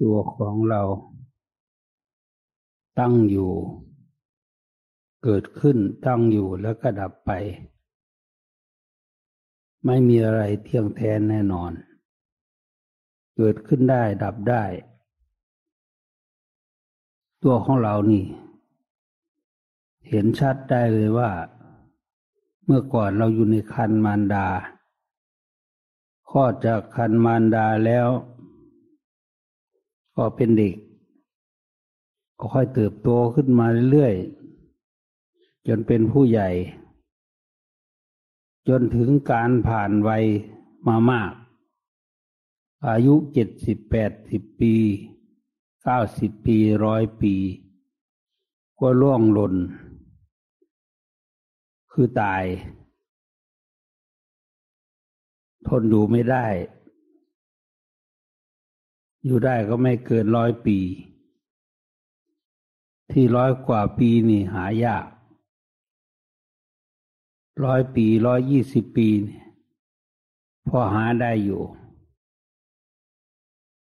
ตัวของเราตั้งอยู่ เกิดขึ้นตั้งอยู่แล้วก็ดับไป ไม่มีอะไรเที่ยงแท้แน่นอน เกิดขึ้นได้ดับได้ ตัวของเรานี่ เห็นชัดได้เลยว่า เมื่อก่อนเราอยู่ในคันมารดาคลอดจากคันมารดาแล้ว ก็เป็นเด็ก ก็ค่อยเติบโตขึ้นมาเรื่อยๆ จนเป็นผู้ใหญ่ จนถึงการผ่านวัยมามาก อายุเจ็ดสิบแปดสิบปีเก้าสิบปีร้อยปี ก็ล่วงหล่น คือตาย ทนอยู่ไม่ได้ อยู่ได้ก็ไม่เกินร้อยปี ที่ร้อยกว่าปีนี่หายากร้อยปีร้อยยี่สิบปีพอหาได้อยู่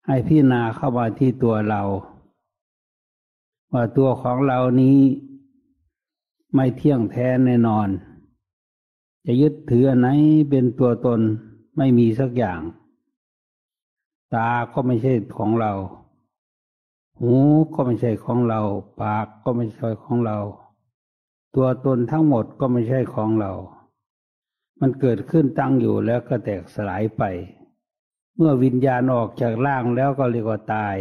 ให้พี่นาเข้ามาที่ตัวเรา ว่าตัวของเรานี้ไม่เที่ยงแท้แน่นอน จะยึดถืออันไหนเป็นตัวตนไม่มีสักอย่าง ตาก็ไม่ใช่ของเรา หูก็ไม่ใช่ของเรา ปากก็ไม่ใช่ของเรา ตัวตนทั้งหมดก็ไม่ใช่ของเรา มันเกิดขึ้นตั้งอยู่แล้วก็แตกสลายไป เมื่อวิญญาณออกจากร่างแล้วก็เรียกว่าตาย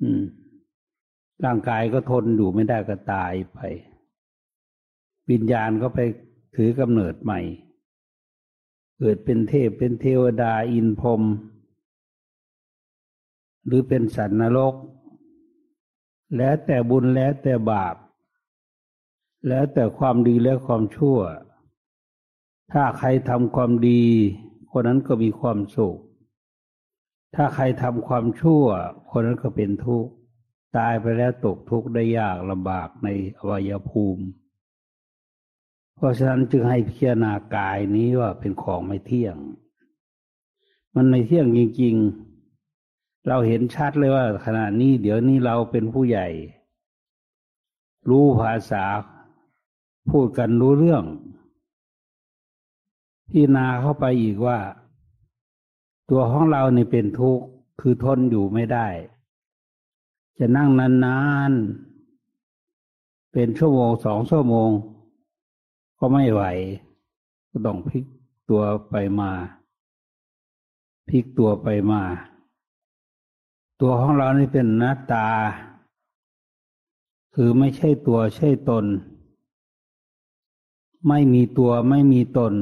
อืม ร่างกายก็ทนอยู่ไม่ได้ก็ตายไป วิญญาณก็ไปถือกำเนิดใหม่ เกิดเป็นเทพเป็นเทวดาอินพรม หรือเป็นสัตว์นรก แล้วแต่บุญแล้วแต่บาป แล้วแต่ความดีและความชั่ว ถ้าใครทำความดี คนนั้นก็มีความสุข ถ้าใครทำความชั่ว คนนั้นก็เป็นทุกข์ตายไปแล้วตกทุกข์ได้ยากลำบากในอวัยภูมิ เพราะฉะนั้นจึงให้พิจารณากายนี้ว่าเป็นของไม่เที่ยง มันไม่เที่ยงจริง ๆ เราเห็นชัดเลยว่า ขณะนี้เดี๋ยวนี้เราเป็นผู้ใหญ่ รู้ภาษา พูดกันรู้เรื่องพี่นาเข้าไปอีกว่า ตัวของเราเนี่เป็นทุกข์คือทนอยู่ไม่ได้ จะนั่งนานๆ เป็นชั่วโมงสองชั่วโมง ก็ไม่ไหว ก็ต้องพลิกตัวไปมา พลิกตัวไปมา ตัวของเรานี่เป็นหน้าตา คือไม่ใช่ตัวใช่ตน ไม่มีตัวไม่มีตน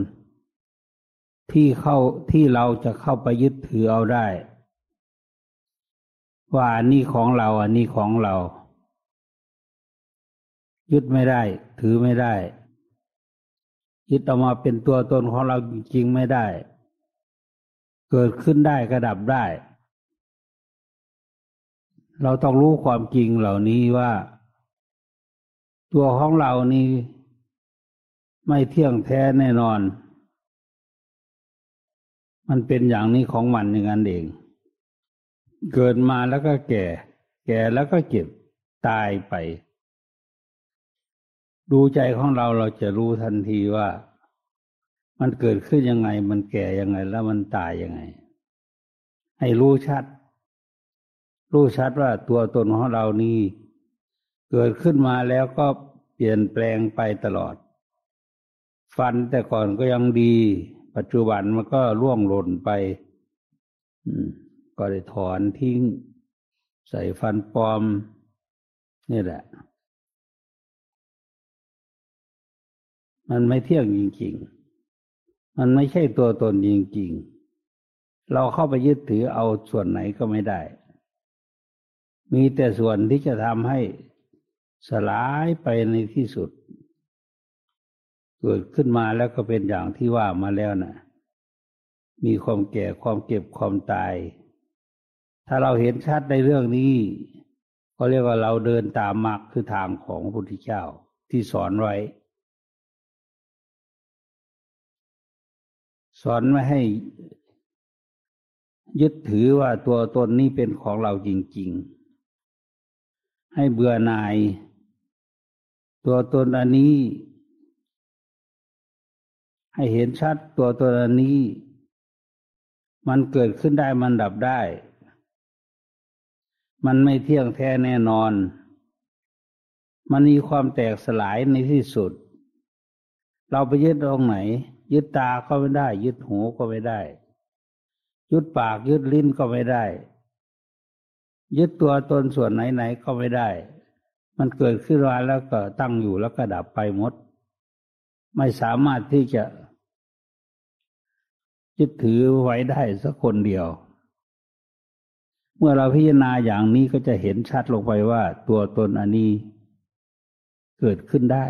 ที่เข้าที่เราจะเข้าไปยึดถือเอาได้ ว่านนี้ของเราอันนี้ของเรา ยึดไม่ได้ ถือไม่ได้ ยึดออกมาเป็นตัวตนของเราจริงๆไม่ได้ เกิดขึ้นได้กระดับได้ เราต้องรู้ความจริงเหล่านี้ว่า ตัวของเรานี้ไม่เที่ยงแท้แน่นอน มันเป็นอย่างนี้ของมันอย่างนั้นเอง เกิดมาแล้วก็แก่ แก่แล้วก็เจ็บตายไป ดูใจของเราเราจะรู้ทันทีว่า มันเกิดขึ้นยังไง มันแก่ยังไง แล้วมันตายยังไง ให้รู้ชัด รู้ชัดว่าตัวตนของเรานี้ เกิดขึ้นมาแล้วก็เปลี่ยนแปลงไปตลอด ฟันแต่ก่อนก็ยังดี ปัจจุบันมันก็ร่วงหล่นไปก็ได้ถอนทิ้ง ใส่ฟันปลอม นี่แหละ มันไม่เที่ยงจริงๆ มันไม่ใช่ตัวตนจริงๆ เราเข้าไปยึดถือเอาส่วนไหนก็ไม่ได้ มีแต่ส่วนที่จะทำให้สลายไปในที่สุด เกิดขึ้นมาแล้วก็เป็นอย่างที่ว่ามาแล้วนะ่ะ มีความแก่ความเก็บความตาย ถ้าเราเห็นชัดในเรื่องนี้ก็เรียกว่าเราเดินตามมรรคคือทางของพระพุทธเจ้าที่สอนไว้ สอนไม่ให้ยึดถือว่าตัวตนนี้เป็นของเราจริง ๆ ให้เบื่อหน่าย ตัวตนอันนี้ ให้เห็นชัดตัวตนอันนี้ มันเกิดขึ้นได้มันดับได้ มันไม่เที่ยงแท้แน่นอน มันมีความแตกสลายในที่สุด เราไปยึดตรงไหน ยึดตาก็ไม่ได้ ยึดหูก็ไม่ได้ ยึดปากยึดลิ้นก็ไม่ได้ ยึดตัวตนส่วนไหนๆก็ไม่ได้ มันเกิดขึ้นมาแล้วก็ตั้งอยู่แล้วก็ดับไปหมด ไม่สามารถที่จะยึดถือไว้ได้สักคนเดียว เมื่อเราพิจารณาอย่างนี้ก็จะเห็นชัดลงไปว่า ตัวตนอันนี้เกิดขึ้นได้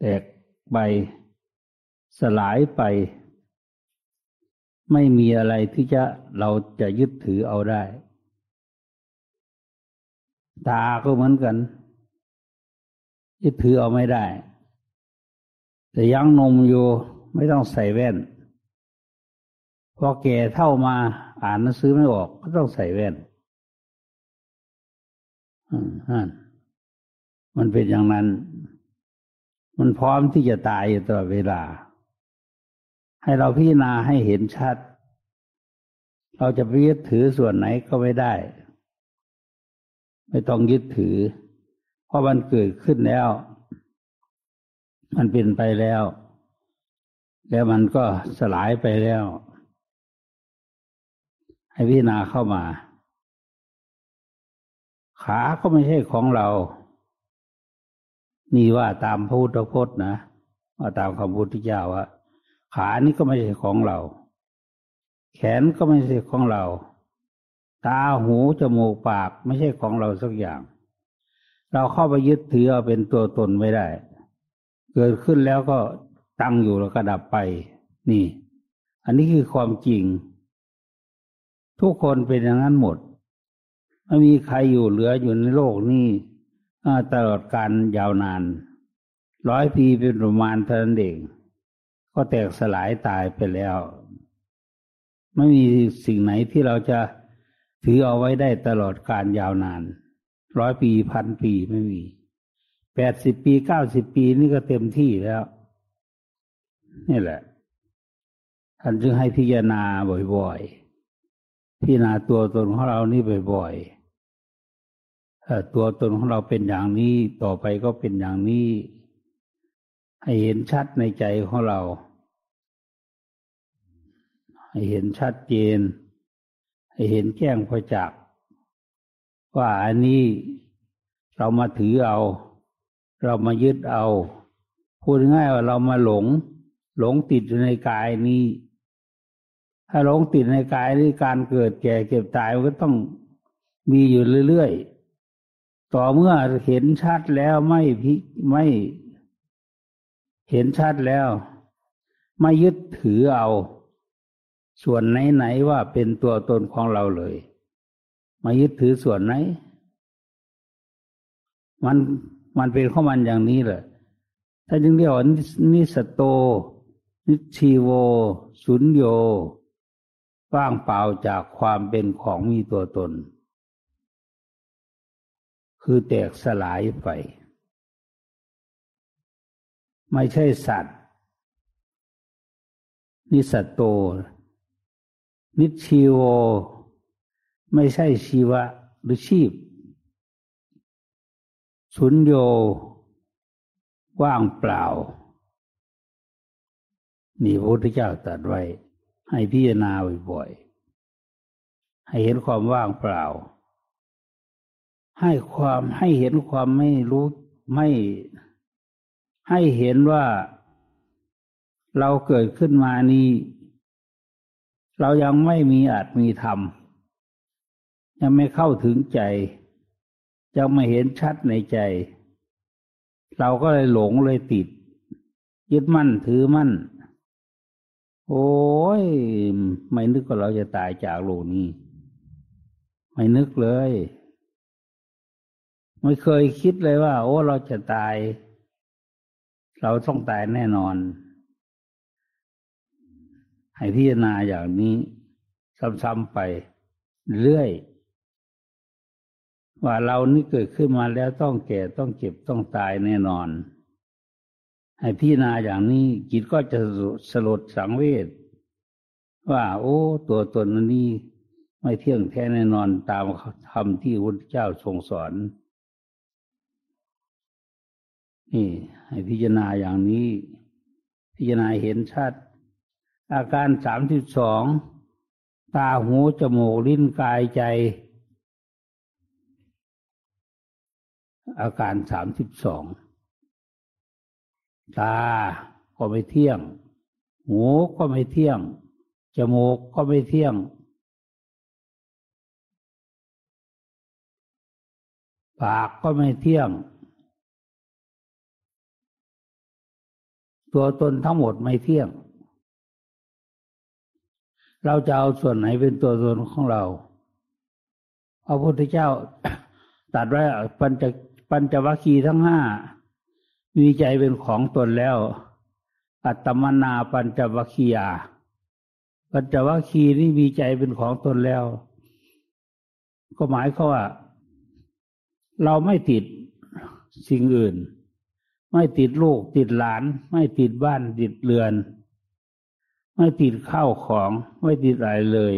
แตกไป สลายไป ไม่มีอะไรที่จะเราจะยึดถือเอาได้ ตาก็เหมือนกันยึดถือเอาไม่ได้ แต่ยังนมอยู่ไม่ต้องใส่แว่น พอแก่เท่ามาอ่านหนังสือไม่ออก ก็ต้องใส่แว่นอ่ามันเป็นอย่างนั้น มันพร้อมที่จะตายอยู่ตลอดเวลา ให้เราพิจารณาให้เห็นชัด เราจะไปยึดถือส่วนไหนก็ไม่ได้ ไม่ต้องยึดถือ เพราะมันเกิดขึ้นแล้ว มันเป็นไปแล้ว แล้วมันก็สลายไปแล้ว ให้พิจารณาเข้ามา ขาก็ไม่ใช่ของเรา นี่ว่าตามพระพุทธพจน์นะว่าตามคำพุทธเจ้าว่าขานี่ก็ไม่ใช่ของเรา แขนก็ไม่ใช่ของเรา ตาหูจมูกปากไม่ใช่ของเราสักอย่าง เราเข้าไปยึดถือเอาเป็นตัวตนไม่ได้ เกิดขึ้นแล้วก็ตั้งอยู่แล้วก็ดับไป นี่ อันนี้คือความจริง ทุกคนเป็นอย่างนั้นหมดไม่มีใครอยู่เหลืออยู่ในโลกนี้ตลอดการยาวนาน ร้อยปีเป็นประมาณเท่านั้นเองก็แตกสลายตายไปแล้ว ไม่มีสิ่งไหนที่เราจะ ถือเอาไว้ได้ตลอดการยาวนาน ร้อยปีพันปีไม่มีแปดสิบปีเก้าสิบปีนี่ก็เต็มที่แล้ว นี่แหละ ท่านจึงให้พิจารณาบ่อยๆ พิจารณาตัวตนของเรานี่บ่อยๆตัวตนของเราเป็นอย่างนี้ต่อไปก็เป็นอย่างนี้ ให้เห็นชัดในใจของเรา ให้เห็นชัดเจน ให้เห็นแจ้งพอจักว่าอันนี้เรามาถือเอา เรามายึดเอา พูดง่ายว่าเรามาหลง หลงติดอยู่ในกายนี้ ถ้าหลงติดในกายนี้การเกิดแก่เก็บตายมันก็ต้องมีอยู่เรื่อยๆ ต่อเมื่อเห็นชัดแล้วไม่พิไม่เห็นชัดแล้ว ไม่ยึดถือเอา ส่วนไหนๆว่าเป็นตัวตนของเราเลย มายึดถือส่วนไหน มันมันเป็นข้อมันอย่างนี้แหละถ้าจึงเรียกว่านิสโต นิชีโว สุญโยว่างเปล่าจากความเป็นของมีตัวตน คือแตกสลายไป ไม่ใช่สัตว์ นิสโต นิชีโว ไม่ใช่ชีวะหรือชีพ สุญโย ว่างเปล่า นี่พระพุทธเจ้าตรัสไว้ ให้พิจารณาบ่อยๆ ให้เห็นความว่างเปล่า ให้ความให้เห็นความไม่รู้ไม่ให้เห็นว่าเราเกิดขึ้นมานี้ เรายังไม่มีอาจมีธรรม ยังไม่เข้าถึงใจ ยังไม่เห็นชัดในใจ เราก็เลยหลงเลยติด ยึดมั่นถือมั่น โอ้ย ไม่นึกว่าเราจะตายจากโลกนี้ ไม่นึกเลย ไม่เคยคิดเลยว่า โอ้เราจะตาย เราต้องตายแน่นอน ให้พิจารณาอย่างนี้ซ้ำๆไปเรื่อย ว่าเรานี่เกิดขึ้นมาแล้วต้องแก่ต้องเจ็บต้องตายแน่นอน ให้พี่นาอย่างนี้จิตก็จะสลดสังเวชว่า โอ้ ตัวตนนี้ไม่เที่ยงแท้แน่นอนตามธรรมที่พระเจ้าทรงสอน นี่ ให้พิจารณาอย่างนี้ พิจารณาเห็นชัด อาการสามสิบสองตาหูจมูกลิ้นกายใจ อาการสามสิบสองตาก็ไม่เที่ยง หูก็ไม่เที่ยง จมูกก็ไม่เที่ยง ปากก็ไม่เที่ยง ตัวตนทั้งหมดไม่เที่ยง เราจะเอาส่วนไหนเป็นตัวตนของเราพระพุทธเจ้าตัดไว้ปัญจปัญจวัคคีย์ทั้งห้ามีใจเป็นของตนแล้ว อัตมนาปัญจวัคคียา ปัญจวัคคีย์นี่มีใจเป็นของตนแล้ว ก็หมายเขาว่า เราไม่ติดสิ่งอื่น ไม่ติดลูกติดหลาน ไม่ติดบ้านติดเรือน ไม่ติดข้าวของไม่ติดอะไรเลย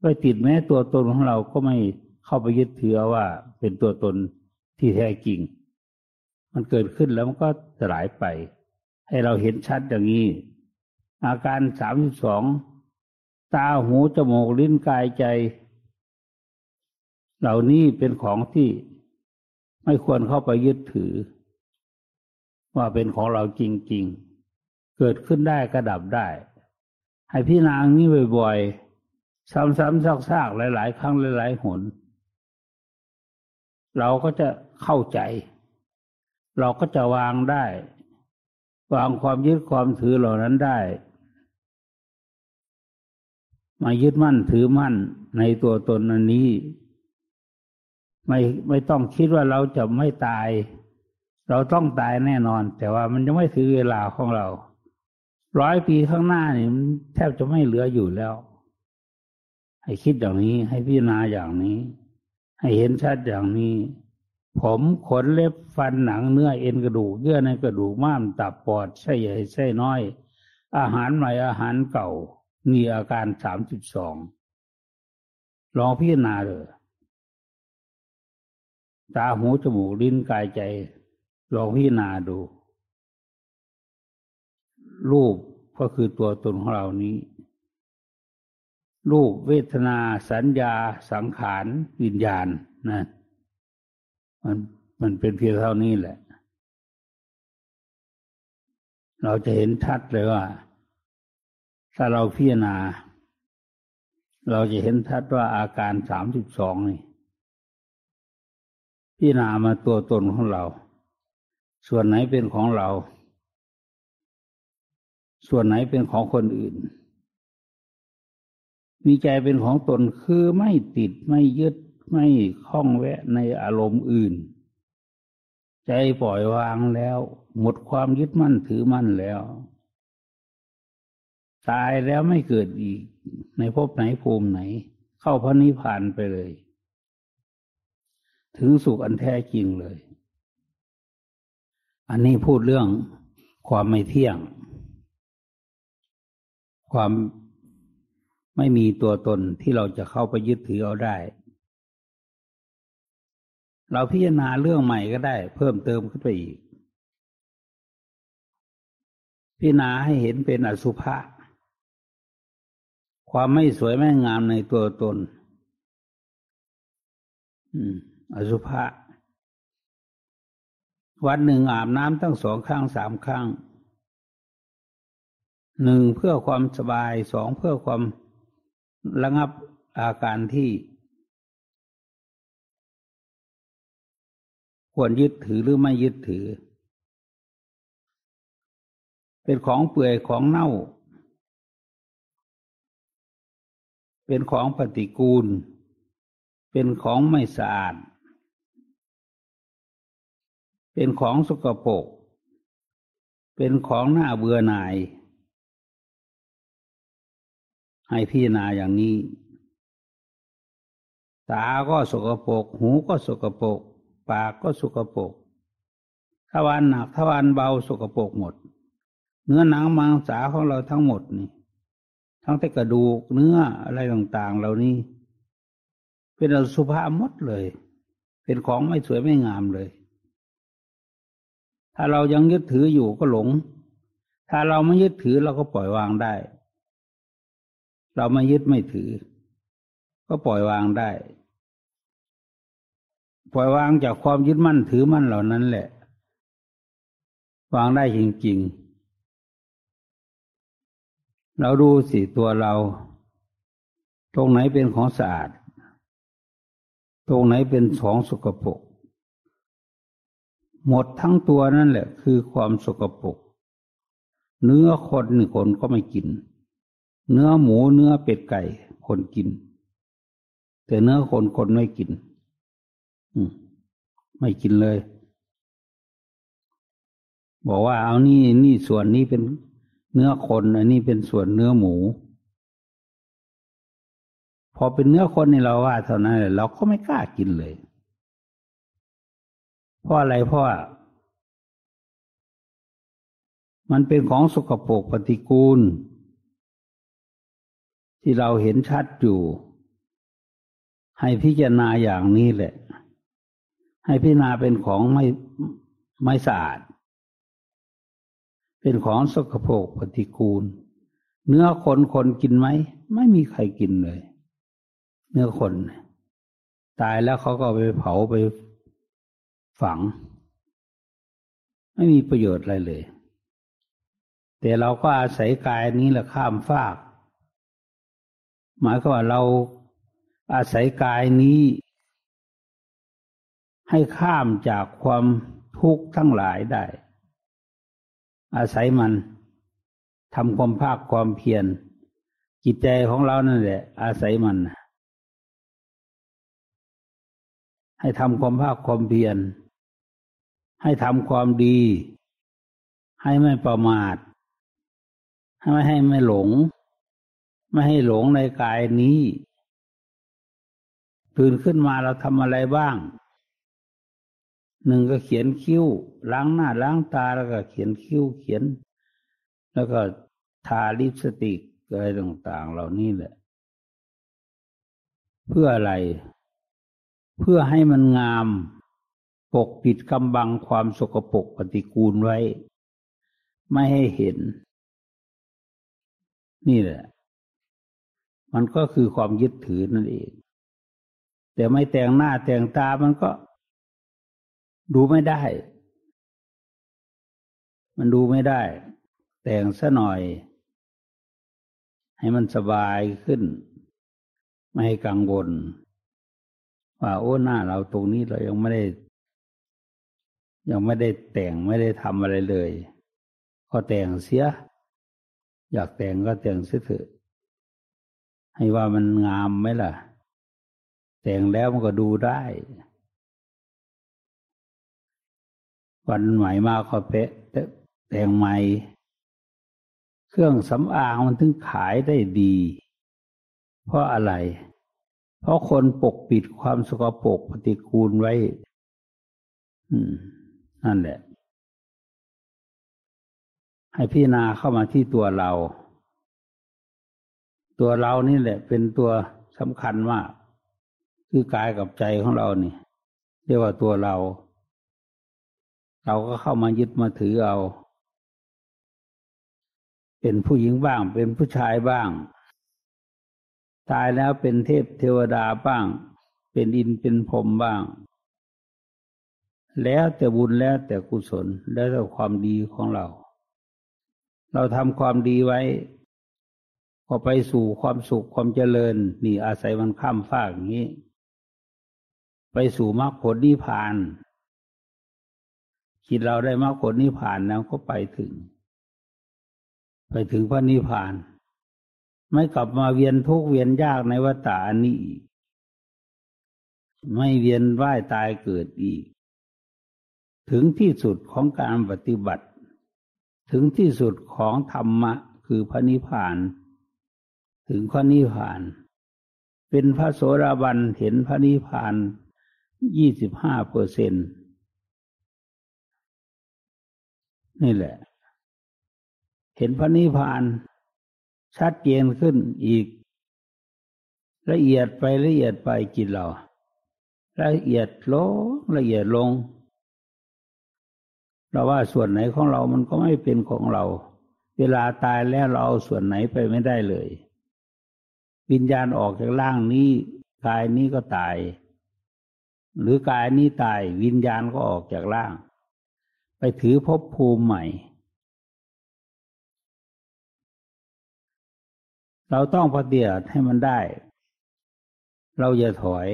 ไม่ติดแม้ตัวตนของเราก็ไม่เข้าไปยึดถือว่าเป็นตัวตนที่แท้จริง มันเกิดขึ้นแล้วมันก็สลายไป ให้เราเห็นชัดอย่างนี้ อาการสามสิบสองตาหูจมูกลิ้นกายใจ เหล่านี้เป็นของที่ไม่ควรเข้าไปยึดถือ ว่าเป็นของเราจริง ๆ เกิดขึ้นได้ก็ดับได้ ให้พี่นางนี้บ่อยๆ ซ้ำๆซากๆหลาย ๆ ครั้งหลายๆหน เราก็จะเข้าใจ เราก็จะวางได้ วางความยึดความถือเหล่านั้นได้ มายึดมั่นถือมั่นในตัวตนอันนี้ ไม่ไม่ต้องคิดว่าเราจะไม่ตาย เราต้องตายแน่นอน แต่ว่ามันจะไม่ถือเวลาของเรา ร้อยปีข้างหน้านี่มันแทบจะไม่เหลืออยู่แล้ว ให้คิดอย่างนี้ให้พิจารณาอย่างนี้ ให้เห็นชัดอย่างนี้ ผมขนเล็บฟันหนังเนื้อเอ็นกระดูกเยื่อในกระดูกม้ามตับปอดไส้ใหญ่ไส้น้อย อาหารใหม่อาหารเก่า มีอาการสามจุดสองลองพิจารณาเลยตาหูจมูกลิ้นกายใจ ลองพิจารณาดู รูปก็คือตัวตนของเรานี้ รูปเวทนาสัญญาสังขารวิญญาณนะมันมันเป็นเพียงเท่านี้แหละ เราจะเห็นชัดเลยว่า ถ้าเราพิจารณา เราจะเห็นชัดว่าอาการสามสิบสองนี่พิจารณามาตัวตนของเรา ส่วนไหนเป็นของเรา ส่วนไหนเป็นของคนอื่น มีใจเป็นของตนคือไม่ติดไม่ยึดไม่คล้องแวะในอารมณ์อื่น ใจปล่อยวางแล้ว หมดความยึดมั่นถือมั่นแล้ว ตายแล้วไม่เกิดอีก ในภพไหนภูมิไหน เข้าพระนิพพานไปเลย ถึงสุขอันแท้จริงเลย อันนี้พูดเรื่องความไม่เที่ยง ความไม่มีตัวตนที่เราจะเข้าไปยึดถือเอาได้ เราพิจารณาเรื่องใหม่ก็ได้ เพิ่มเติมขึ้นไปอีก พิจารณาให้เห็นเป็นอสุภะความไม่สวยไม่งามในตัวตนอสุภะวันหนึ่งอาบน้ำตั้งสองครั้งสามครั้ง หนึ่งเพื่อความสบายสองเพื่อความระงับอาการที่ควรยึดถือหรือไม่ยึดถือ เป็นของเปื่อยของเน่า เป็นของปฏิกูล เป็นของไม่สะอาด เป็นของสกปรก เป็นของหน้าเบื่อหน่าย ให้พิจารณาอย่างนี้ ตาก็สกปรก หูก็สกปรก ปากก็สกปรกทวารหนักทวารเบาสกปรกหมด เนื้อหนังมังสาของเราทั้งหมดนี่ ทั้งแต่กระดูกเนื้ออะไรต่างๆ เหล่านี้ เป็นอสุภะหมดเลย เป็นของไม่สวยไม่งามเลย ถ้าเรายังยึดถืออยู่ก็หลง ถ้าเราไม่ยึดถือเราก็ปล่อยวางได้ เราไม่ยึดไม่ถือ ก็ปล่อยวางได้ ปล่อยวางจากความยึดมั่นถือมั่นเหล่านั้นแหละ วางได้จริงๆ เราดูสิตัวเรา ตรงไหนเป็นของสะอาด ตรงไหนเป็นของสกปรกหมดทั้งตัวนั่นแหละ คือความสกปรกเนื้อคนหนึ่งคนก็ไม่กิน เนื้อหมูเนื้อเป็ดไก่คนกิน แต่เนื้อคนคนไม่กิน อืม ไม่กินเลย บอกว่าเอานี่นี่ส่วนนี้เป็นเนื้อคนอันนี้เป็นส่วนเนื้อหมู พอเป็นเนื้อคนนี่เราว่าเท่านั้นเราก็ไม่กล้ากินเลยเพราะอะไรเพราะมันเป็นของสกปรกปฏิกูล ที่เราเห็นชัดอยู่ ให้พิจารณาอย่างนี้แหละ ให้พิจารณาเป็นของไม่ไม่สะอาด เป็นของสกปรกปฏิกูล เนื้อคนคนกินไหม ไม่มีใครกินเลย เนื้อคน ตายแล้วเขาก็ไปเผาไปฝัง ไม่มีประโยชน์อะไรเลย แต่เราก็อาศัยกายนี้แหละข้ามฟาก หมายก็ว่าเราอาศัยกายนี้ ให้ข้ามจากความทุกข์ทั้งหลายได้ อาศัยมันทำความภาคความเพียรจิตใจของเรานั่นแหละ อาศัยมัน ให้ทำความภาคความเพียรให้ทำความดี ให้ไม่ประมาท ให้ไม่ให้ไม่หลง ไม่ให้หลงในกายนี้ตื่นขึ้นมาเราทำอะไรบ้าง หนึ่งก็เขียนคิ้ว ล้างหน้าล้างตาแล้วก็เขียนคิ้วเขียน แล้วก็ทาลิปสติกอะไรต่าง ๆ เหล่านี้แหละ เพื่ออะไร เพื่อให้มันงาม ปกปิดกำบังความสกปรกปฏิกูลไว้ ไม่ให้เห็น นี่แหละ มันก็คือความยึดถือนั่นเอง แต่ไม่แต่งหน้าแต่งตามันก็ดูไม่ได้ มันดูไม่ได้ แต่งซะหน่อย ให้มันสบายขึ้น ไม่ให้กังวลว่าโอ้หน้าเราตรงนี้เรายังไม่ได้ ยังไม่ได้แต่งไม่ได้ทำอะไรเลย ก็แต่งเสีย อยากแต่งก็แต่งเสียเถอะ ให้ว่ามันงามไหมล่ะ แต่งแล้วมันก็ดูได้ วันใหม่มาก็เปะแต่งใหม่ เครื่องสำอางมันถึงขายได้ดี เพราะอะไร เพราะคนปกปิดความสกปรกปฏิกูลไว้ อืม นั่นแหละ ให้พิจารณาเข้ามาที่ตัวเรา ตัวเรานี่แหละ เป็นตัวสำคัญมาก คือกายกับใจของเรานี่เรียกว่าตัวเรา เราก็เข้ามายึดมาถือเอา เป็นผู้หญิงบ้าง เป็นผู้ชายบ้าง ตายแล้วเป็นเทพเทวดาบ้าง เป็นอินเป็นพรมบ้าง แล้วแต่บุญแล้วแต่กุศลแล้วแต่ความดีของเรา เราทำความดีไว้ พอไปสู่ความสุขความเจริญ นี่อาศัยมันข้ามฟากอย่างนี้ ไปสู่มรรคผลนิพพานคิดเราได้มรรคผลนิพพานแล้วก็ไปถึง ไปถึงพระนิพพาน ไม่กลับมาเวียนทุกเวียนยากในวัฏฏานี้อีกไม่เวียนว่ายตายเกิดอีก ถึงที่สุดของการปฏิบัติ ถึงที่สุดของธรรมะ คือพระนิพพาน ถึงพระนิพพาน เป็นพระโสดาบันเห็นพระนิพพานยี่สิบห้าเปอร์เซ็นนี่แหละ เห็นพระนิพพาน ชัดเจนขึ้นอีก ละเอียดไปละเอียดไปจิตเรา ละเอียดลงละเอียดลง เราว่าส่วนไหนของเรามันก็ไม่เป็นของเรา เวลาตายแล้วเราเอาส่วนไหนไปไม่ได้เลย วิญญาณออกจากร่างนี้กายนี้ก็ตาย หรือกายนี้ตายวิญญาณก็ออกจากร่าง ไปถือภพภูมิใหม่ เราต้องปฏิบัติให้มันได้ เราอย่าถอย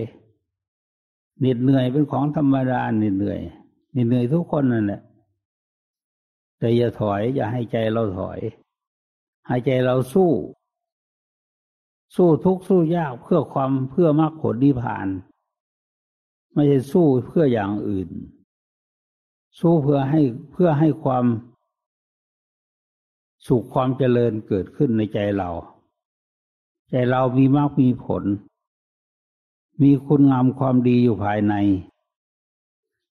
เหน็ดเหนื่อยเป็นของธรรมดาเหน็ดเหนื่อยเหน็ดเหนื่อยทุกคนนั่นแหละแต่อย่าถอย อย่าให้ใจเราถอย ให้ใจเราสู้ สู้ทุกสู้ยากเพื่อความเพื่อมรรคผลนิพพาน ไม่ใช่สู้เพื่ออย่างอื่น สู้เพื่อให้เพื่อให้ความสุขความเจริญเกิดขึ้นในใจเรา ใจเรามีมากมีผล มีคุณงามความดีอยู่ภายใน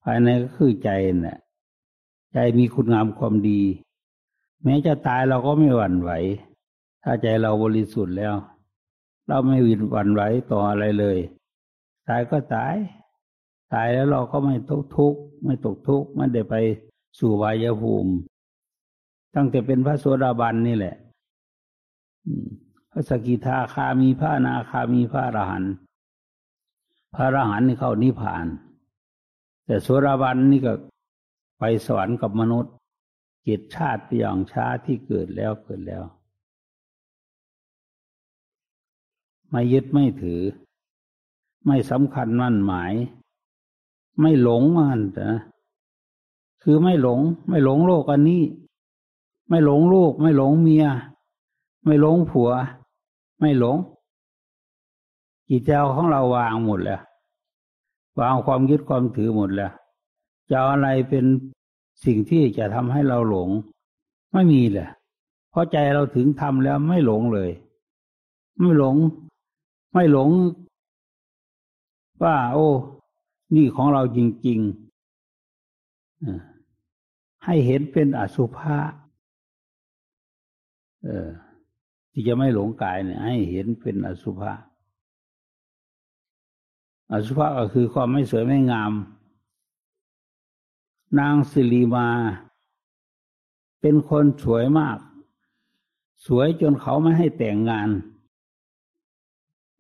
ภายในก็คือใจนี่ะใจมีคุณงามความดี แม้จะตายเราก็ไม่หวั่นไหว ถ้าใจเราบริสุทธิ์แล้ว เราไม่วินหวั่นไหวต่ออะไรเลย ตายก็ตาย ตายแล้วเราก็ไม่ตกทุกข์ไม่ตกทุกข์ไม่ได้ไปสู่วายภูมิ ตั้งแต่เป็นพระโสดาบันนี่แหละพระสกิทาคามีพระนาคามีพระอรหันต์พระอรหันต์นี่เข้านิพพาน แต่โสดาบันนี่ก็ไปสวรรค์กับมนุษย์เกิดชาติอย่างช้าที่เกิดแล้วเกิดแล้ว ไม่ยึดไม่ถือ ไม่สำคัญมั่นหมาย ไม่หลงมันนะคือไม่หลง ไม่หลงโลกอันนี้ ไม่หลงลูก ไม่หลงเมีย ไม่หลงผัว ไม่หลงจิตใจของเราวางหมดแล้ววางความยึดความถือหมดแล้วจะอะไรเป็นสิ่งที่จะทำให้เราหลง ไม่มีเลยเพราะใจเราถึงทำแล้วไม่หลงเลย ไม่หลง ไม่หลง ว่า โอ้ นี่ของเราจริงๆให้เห็นเป็นอสุภะเออ ที่จะไม่หลงกายเนี่ย ให้เห็นเป็นอสุภะอสุภะก็คือความไม่สวยไม่งาม นางสิริมา เป็นคนสวยมาก สวยจนเขาไม่ให้แต่งงาน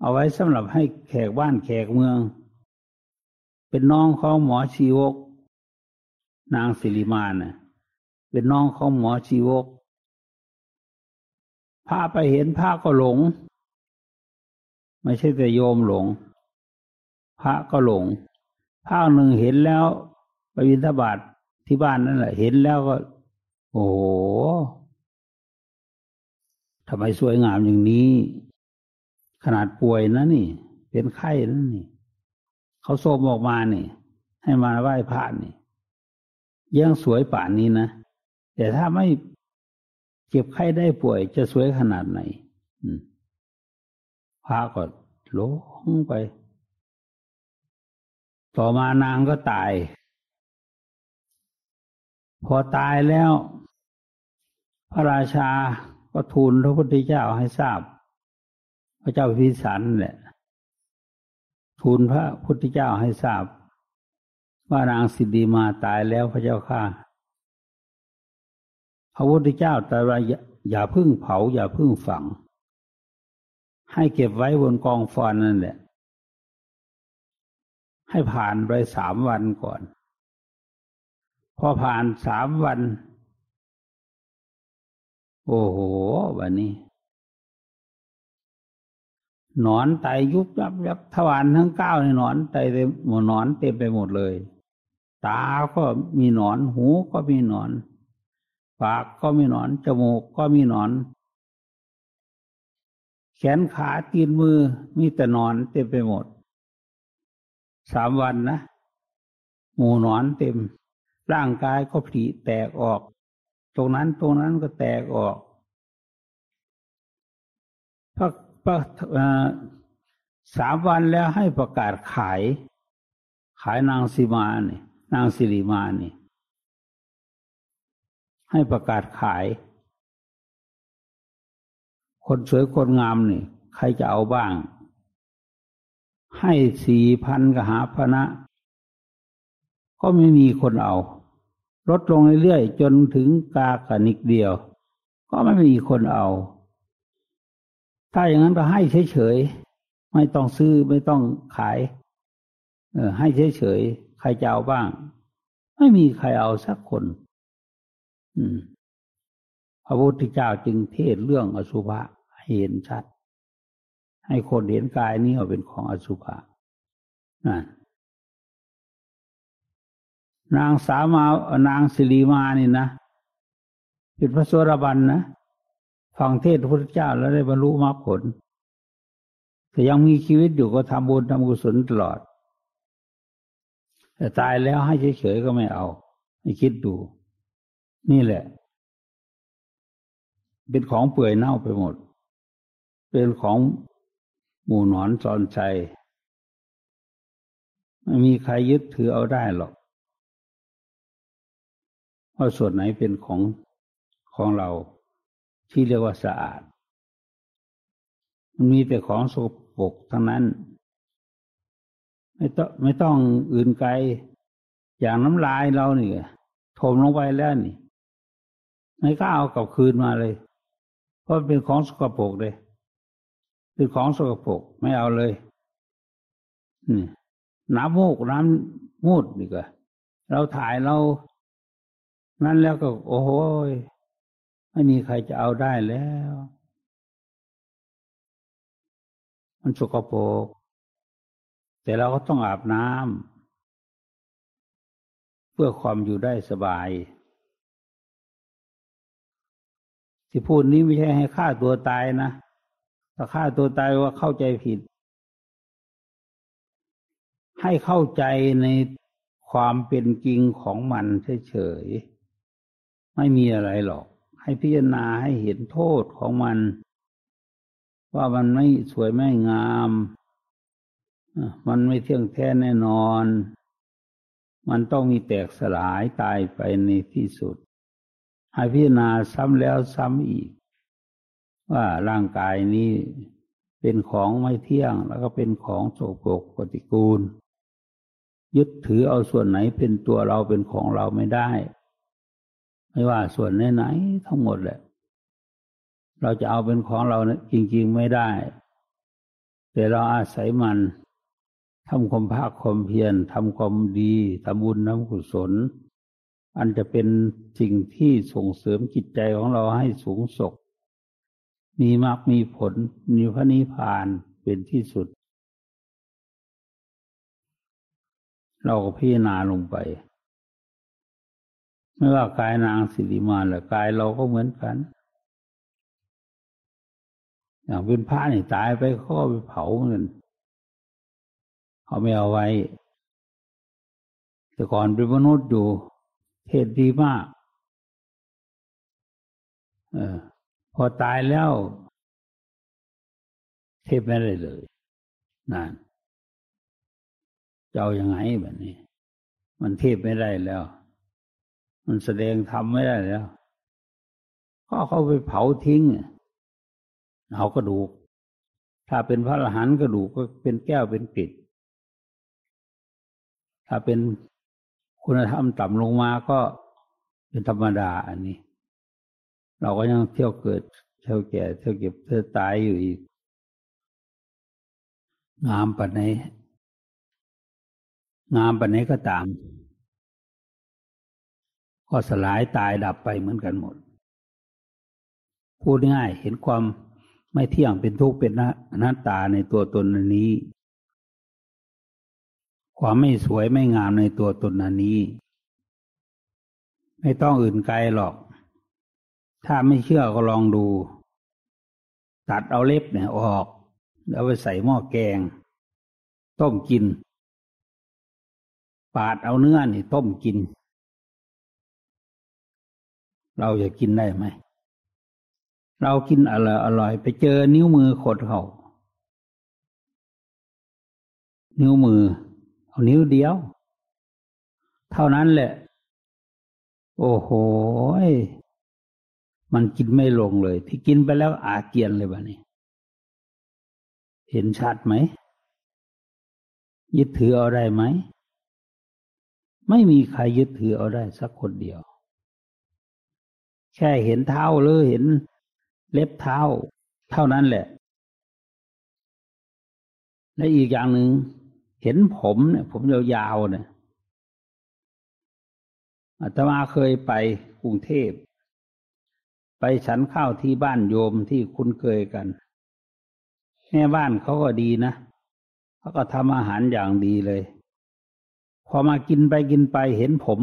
เอาไว้สำหรับให้แขกบ้านแขกเมือง เป็นน้องของหมอชีวก นางสิริมาเนะ่ะเป็นน้องของหมอชีวกพาไปเห็นพระก็หลง ไม่ใช่แต่โยมหลง พระก็หลงภาคหนึ่งเห็นแล้วไปวินทบาทที่บ้านนั่นแหละ เห็นแล้วก็ โอ้โหทำไมสวยงามอย่างนี้ ขนาดป่วยนะนี่ เป็นไข้นั่นนี่เขาโซมออกมานี่ ให้มาไหว้พระนี่ยังสวยป่านนี้นะแต่ถ้าไม่เจ็บไข้ได้ป่วย จะสวยขนาดไหนพระก็ลงไป ต่อมานางก็ตาย พอตายแล้ว พระราชาก็ทูลพระพุทธเจ้าให้ทราบ พระเจ้าพิสันแหละทูลพระพุทธเจ้าให้ทราบ ว่านางสิดีมาตายแล้วพระเจ้าข้าพระพุทธเจ้าแต่ว่าอย่าพึ่งเผา อย่าพึ่งฝัง ให้เก็บไว้บนกองฟอนนั่นแหละ ให้ผ่านไปสามวันก่อน พอผ่านสามวัน โอ้โหวันนี้ หนอนไตยุบยับยับทวารทั้งเก้าในหนอนไตเต็มหมดหนอนเต็มไปหมดเลย ตาก็มีหนอน หูก็มีหนอน ปากก็มีหนอน จมูกก็มีหนอน แขนขาตีนมือมีแต่หนอนเต็มไปหมด สามวันนะ หมูหนอนเต็ม ร่างกายก็ผลิแตกออก ตรงนั้นตรงนั้นก็แตกออกพระ สามวันแล้วให้ประกาศขาย ขายนางสีมาเนี่ยนางสิริมาเนี่ยให้ประกาศขาย คนสวยคนงามนี่ใครจะเอาบ้าง ให้สี่พันกหาพนะ ก็ไม่มีคนเอา ลดลงเรื่อยๆจนถึงกากนิกเดียว ก็ไม่มีคนเอา ถ้าอย่างนั้นก็ให้เฉยๆ ไม่ต้องซื้อไม่ต้องขาย เออ ให้เฉยๆ ใครจะเอาบ้าง ไม่มีใครเอาสักคน อืม พระพุทธเจ้าจึงเทศเรื่องอสุภะให้เห็นชัด ให้คนเห็นกายนี้เป็นของอสุภะนั่นนางสามานางสิริมานี่นะเป็นพระสวรบันนะ ฟังเทศพระพุทธเจ้าแล้วได้บรรลุมรรคผล แต่ยังมีชีวิตอยู่ก็ทำบุญทำกุศลตลอด แต่ตายแล้วให้เฉยๆก็ไม่เอาให้คิดดู นี่แหละ เป็นของเปื่อยเน่าไปหมด เป็นของหมู่หนอนจอนใจไม่มีใครยึดถือเอาได้หรอกว่าส่วนไหนเป็นของของเรา ที่เรียกว่าสะอาด มันมีแต่ของสกปรกทั้งนั้น ไม่ต้องไม่ต้องอื่นไกล อย่างน้ำลายเราเนี่ยถมลงไปแล้วนี่ ไม่กล้าเอากลับคืนมาเลย เพราะเป็นของสกปรกเลยเป็นของสกปรกไม่เอาเลยนี่น้ำมูกน้ำมูดนี่ก็เราถ่ายเรา นั้นแล้วก็ โอ้โห ไม่มีใครจะเอาได้แล้ว มันสกปรกแต่เราก็ต้องอาบน้ำเพื่อความอยู่ได้สบาย ที่พูดนี้ไม่ใช่ให้ฆ่าตัวตายนะถ้าฆ่าตัวตายว่าเข้าใจผิด ให้เข้าใจในความเป็นจริงของมันเฉยๆ ไม่มีอะไรหรอก ให้พิจารณาให้เห็นโทษของมัน ว่ามันไม่สวยไม่งาม มันไม่เที่ยงแท้แน่นอน มันต้องมีแตกสลายตายไปในที่สุด ให้พิจารณาซ้ำแล้วซ้ำอีก ว่าร่างกายนี้เป็นของไม่เที่ยงแล้วก็เป็นของโสโครกปฏิกูล ยึดถือเอาส่วนไหนเป็นตัวเราเป็นของเราไม่ได้ ไม่ว่าส่วนไหนๆทั้งหมดแหละ เราจะเอาเป็นของเรานะจริงๆไม่ได้ แต่เราอาศัยมันทำความภาคความเพียรทำความดีทำบุญทำกุศล อันจะเป็นสิ่งที่ส่งเสริมจิตใจของเราให้สูงส่งมีมากมีผลมีพระนิพพานเป็นที่สุด เราก็พิจารณาลงไป ไม่ว่ากายนางสิริมาหรือกายเราก็เหมือนกัน อย่างเป็นพระนี่ตายไปเขาก็ไปเผาเงินเขาไม่เอาไว้ แต่ก่อนเป็นมนุษย์อยู่ เทศดีมาก เออ พอตายแล้ว เทศไม่ได้เลยนั่นจะเอาอยัางไงแบบนี้ มันเทศไม่ได้แล้ว มันแสดงทำไม่ได้แล้วก็เขาไปเผาทิ้งเอากระดูก ถ้าเป็นพระอรหันต์กระดูกก็เป็นแก้วเป็นปิด ถ้าเป็นคุณธรรมต่ำลงมาก็เป็นธรรมดาอันนี้ เราก็ยังเที่ยวเกิด เที่ยวแก่ เที่ยวเก็บเที่ยวตายอยู่อีกงามปัจไหนงามปัจไหนก็ตาม ก็สลายตายดับไปเหมือนกันหมด พูดง่ายเห็นความไม่เที่ยงเป็นทุกข์เป็นอนัตตาในตัวตนนี้ ความไม่สวยไม่งามในตัวตนนี้ ไม่ต้องอื่นไกลหรอก ถ้าไม่เชื่อก็ลองดู ตัดเอาเล็บเนี่ยออกแล้วไปใส่หม้อแกง ต้มกิน ปาดเอาเนื้อนี่ต้มกิน เราจะกินได้ไหม เรากินอร่อยอร่อยไปเจอนิ้วมือขดเขานิ้วมือ เอานิ้วเดียว เท่านั้นแหละ โอ้โหมันกินไม่ลงเลย ที่กินไปแล้วอาเจียนเลยบ้านี้เห็นชัดไหม ยึดถือเอาได้ไหม ไม่มีใครยึดถือเอาได้สักคนเดียว แค่เห็นเท้าหรือเห็นเล็บเท้า เท่านั้นแหละ และอีกอย่างหนึ่งเห็นผมเนี่ย ผมยาวๆเนี่ยอาตมาเคยไปกรุงเทพ ไปฉันข้าวที่บ้านโยมที่คุ้นเคยกัน แม่บ้านเขาก็ดีนะเขาก็ทำอาหารอย่างดีเลย พอมากินไปกินไปเห็นผม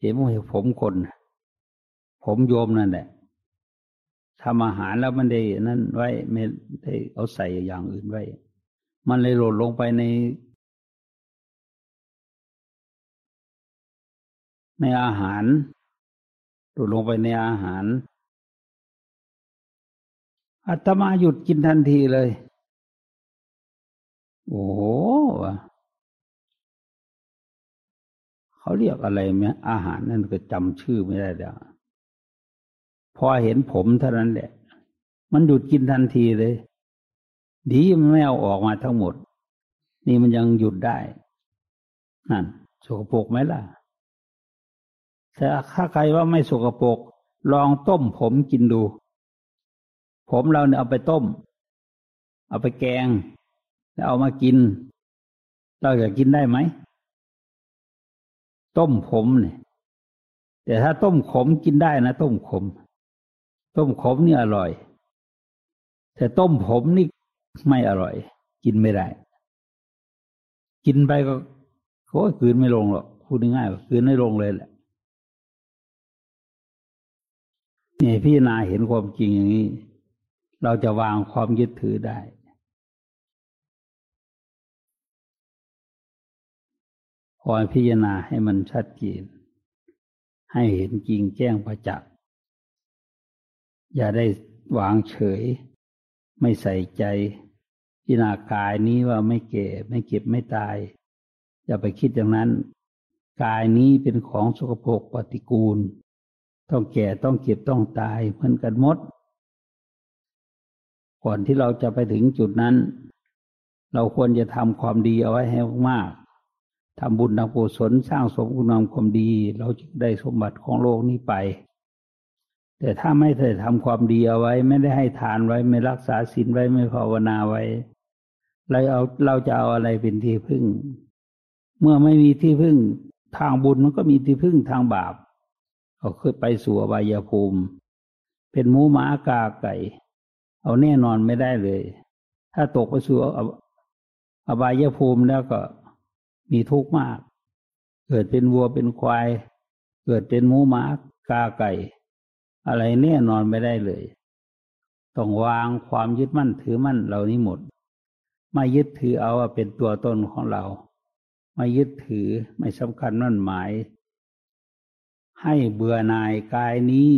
เห็นผมคน ผมโยมนั่นแหละทำอาหารแล้วมันได้นั่นไว้ไม่ได้เอาใส่อย่างอื่นไว้ มันเลยหล่นลงไปใน ในอาหารหล่นลงไปในอาหารอาตมาหยุดกินทันทีเลย โอ้โหเขาเรียกอะไรไหมอาหารนั่นก็จำชื่อไม่ได้แล้ว พอเห็นผมเท่านั้นแหละ มันหยุดกินทันทีเลย ดีมันไม่เอาออกมาทั้งหมด นี่มันยังหยุดได้ นั่นสกปรกไหมล่ะแต่ถ้าใครว่าไม่สกปรกลองต้มผมกินดู ผมเราเนี่ยเอาไปต้ม เอาไปแกง แล้วเอามากิน เราจะกินได้ไหม ต้มผมเนี่ยแต่ถ้าต้มขมกินได้นะ ต้มขม ต้มขมนี่อร่อย แต่ต้มผมนี่ไม่อร่อย กินไม่ได้ กินไปก็โอ้ยคืนไม่ลงหรอกพูดง่ายๆคืนไม่ลงเลยแหละนี่พี่นาเห็นความจริงอย่างนี้ เราจะวางความยึดถือได้พอยพิจารณาให้มันชัดเจนให้เห็นจริงแจ้งประจักษ์ อย่าได้วางเฉย ไม่ใส่ใจพิจารณากายนี้ว่าไม่เก่ไม่เก็บไม่ตาย อย่าไปคิดอย่างนั้น กายนี้เป็นของสกปรกปฏิกูล ต้องแก่ต้องเก็บต้องตายเหมือนกันหมด ก่อนที่เราจะไปถึงจุดนั้น เราควรจะทำความดีเอาไว้ให้มากทำบุญทำกุศลสร้างสมคุณงามความดี เราจะได้สมบัติของโลกนี้ไป แต่ถ้าไม่ได้ทำความดีเอาไว้ ไม่ได้ให้ทานไว้ ไม่รักษาศีลไว้ไม่ภาวนาไว้เราเอาเราจะเอาอะไรเป็นที่พึ่ง เมื่อไม่มีที่พึ่ง ทางบุญมันก็มีที่พึ่งทางบาปเขาเคยไปสู่อบายภูมิ เป็นหมูหมากาไก่ เอาแน่นอนไม่ได้เลย ถ้าตกไปสู่อบายภูมิแล้วก็มีทุกข์มาก เกิดเป็นวัวเป็นควาย เกิดเป็นหมูหมากาไก่ อะไรแน่นอนไม่ได้เลย ต้องวางความยึดมั่นถือมั่นเหล่านี้หมด ไม่ยึดถือเอาว่าเป็นตัวตนของเรา ไม่ยึดถือไม่สำคัญนั่นหมาย ให้เบื่อหน่ายกายนี้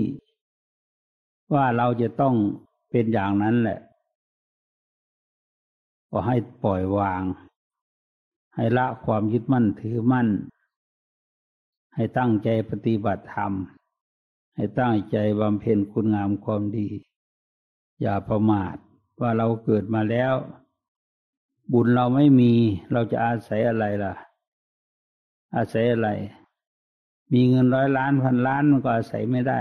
ว่าเราจะต้องเป็นอย่างนั้นแหละ ก็ให้ปล่อยวาง ให้ละความยึดมั่นถือมั่น ให้ตั้งใจปฏิบัติธรรม ให้ตั้งใจบำเพ็ญคุณงามความดี อย่าประมาทว่าเราเกิดมาแล้ว บุญเราไม่มีเราจะอาศัยอะไรล่ะ อาศัยอะไร มีเงินร้อยล้านพันล้านมันก็อาศัยไม่ได้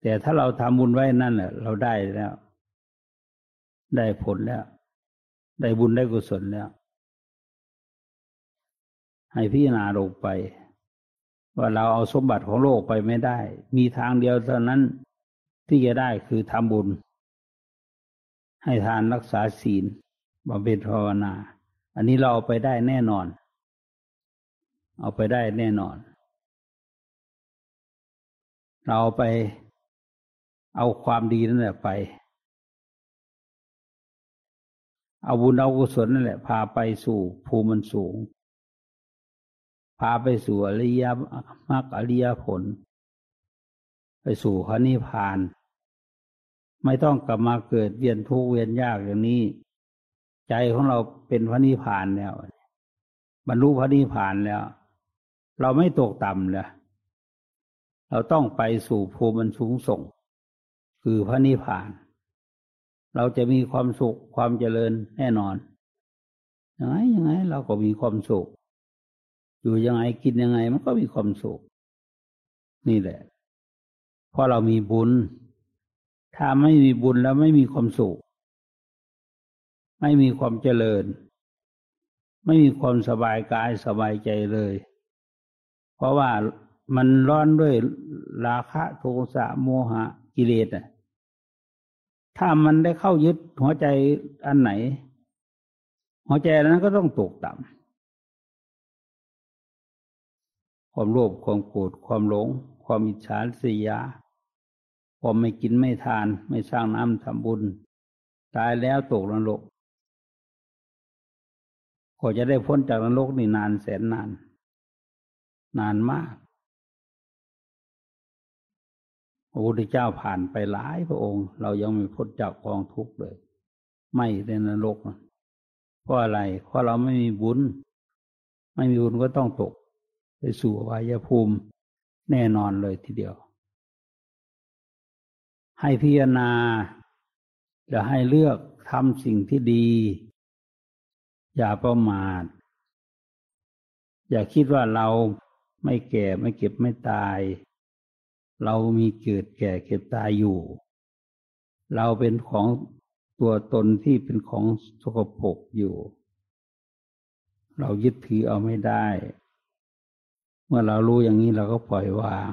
แต่ถ้าเราทำบุญไว้นั่นแหละเราได้แล้ว ได้ผลแล้ว ได้บุญได้กุศลแล้ว ให้พิจารณาลงไป ว่าเราเอาสมบัติของโลกไปไม่ได้ มีทางเดียวเท่านั้นที่จะได้คือทำบุญ ให้ทานรักษาศีลบำเพ็ญภาวนา อันนี้เราเอาไปได้แน่นอน เอาไปได้แน่นอน เราไปเอาความดีนั่นแหละไป เอาบุญเอากุศลนั่นแหละ พาไปสู่ภูมิมันสูง พาไปสู่อริยมรรคอริยผล ไปสู่พระนิพพาน ไม่ต้องกลับมาเกิดเวียนทุกข์เวียนยากอย่างนี้ ใจของเราเป็นพระนิพพานแล้วบรรลุพระนิพพานแล้ว เราไม่ตกต่ำเลยเราต้องไปสู่ภูมิมันสูงส่ง คือพระนิพพาน เราจะมีความสุขความเจริญแน่นอนยังไงยังไง เราก็มีความสุข อยู่ยังไงกินยังไง มันก็มีความสุข นี่แหละ เพราะเรามีบุญ ถ้าไม่มีบุญแล้วไม่มีความสุข ไม่มีความเจริญ ไม่มีความสบายกายสบายใจเลย เพราะว่ามันร้อนด้วยราคะโทสะโมหะกิเลสอะถ้ามันได้เข้ายึดหัวใจอันไหน หัวใจนั้นก็ต้องตกต่ำ ความโลภความโกรธความหลง ความอิจฉาสียาความไม่กินไม่ทานไม่สร้างน้ำทำบุญ ตายแล้วตกนรกก็จะได้พ้นจากนรกนี่นานแสนนาน นานมากพระพุทธเจ้าผ่านไปหลายพระองค์ เรายังไม่พ้นจากกองทุกข์เลย ไม่ในนรกเพราะอะไรเพราะเราไม่มีบุญ ไม่มีบุญก็ต้องตก สู่วายภูมิแน่นอนเลยทีเดียว ให้พิจารณาจะให้เลือกทำสิ่งที่ดี อย่าประมาท อย่าคิดว่าเราไม่แก่ไม่เก็บไม่ตาย เรามีเกิดแก่เก็บตายอยู่ เราเป็นของตัวตนที่เป็นของสกปรกอยู่ เรายึดถือเอาไม่ได้ มื่อเรารู้อย่างนี้เราก็ปล่อยวาง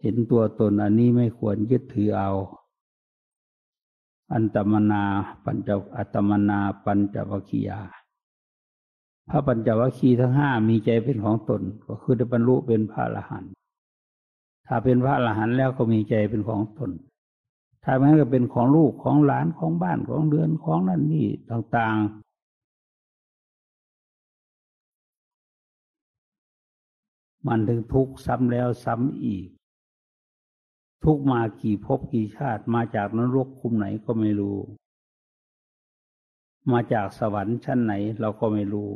เห็นตัวตนอันนี้ไม่ควรยึดถือเอา อันตมนาปัญจอัตมนาปัญจวัคคียาพระปัญจวัคคีย์ทั้งห้ามีใจเป็นของตน ก็คือได้บรรลุเป็นพระอรหันต์ถ้าเป็นพระอรหันต์แล้วก็มีใจเป็นของตน ถ้าไม่ก็เป็นของลูกของหลานของบ้านของเรือนของนั่นนี่ต่าง มันถึงทุกข์ซ้ำแล้วซ้ำอีก ทุกมากี่ภพกี่ชาติมาจากนรกคุมไหนก็ไม่รู้ มาจากสวรรค์ชั้นไหนเราก็ไม่รู้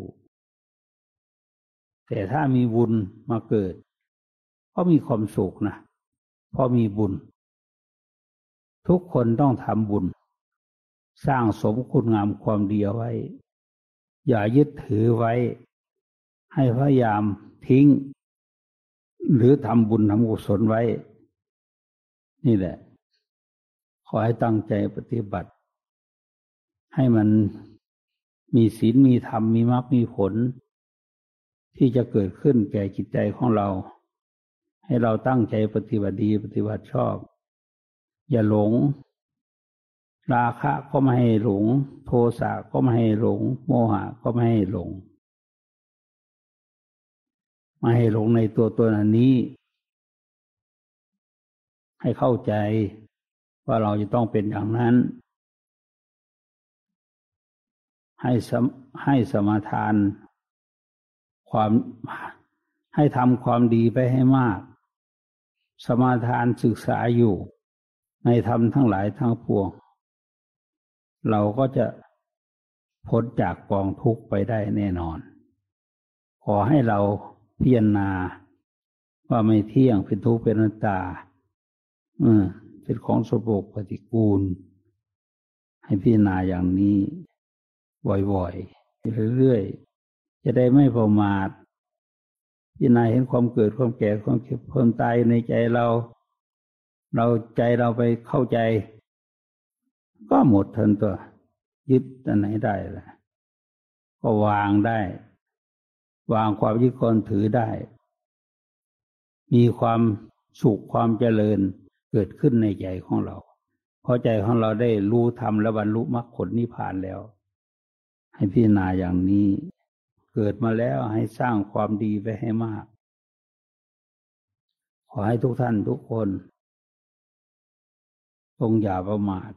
แต่ถ้ามีบุญมาเกิด ก็มีความสุขนะเพราะมีบุญ ทุกคนต้องทำบุญ สร้างสมคุณงามความดีเอาไว้ อย่ายึดถือไว้ ให้พยายามทิ้ง หรือทำบุญทำกุศลไว้ นี่แหละ ขอให้ตั้งใจปฏิบัติ ให้มันมีศีลมีธรรมมีมรรคมีผล ที่จะเกิดขึ้นแก่จิตใจของเรา ให้เราตั้งใจปฏิบัติดีปฏิบัติชอบ อย่าหลง ราคะก็ไม่ให้หลง โทสะก็ไม่ให้หลง โมหะก็ไม่ให้หลง ไม่ให้หลงในตัวตัวนี้ ให้เข้าใจว่าเราจะต้องเป็นอย่างนั้น ให้สมให้สมาทาน ความให้ทำความดีไปให้มาก สมาทานศึกษาอยู่ ในธรรมทั้งหลายทั้งปวง เราก็จะพ้นจากกองทุกข์ไปได้แน่นอน ขอให้เรา พิจารณา ว่าไม่เที่ยงเป็นทุกข์เป็นนัตตาเออเป็นของสบกปฏิกูล ให้พิจารณาอย่างนี้บ่อยๆเรื่อยๆจะได้ไม่ประมาทพิจารณาเห็นความเกิดความแก่ความเก็บความตายในใจเรา เราใจเราไปเข้าใจ ก็หมดทันตัว ยึดอันไหนได้ละก็วางได้ วางความยึดคนถือได้ มีความสุขความเจริญเกิดขึ้นในใจของเรา เพราะใจของเราได้รู้ธรรมและบรรลุมรรคผลนิพพานแล้ว ให้พิจารณาอย่างนี้ เกิดมาแล้วให้สร้างความดีไปให้มาก ขอให้ทุกท่านทุกคนทรงอย่าประมาท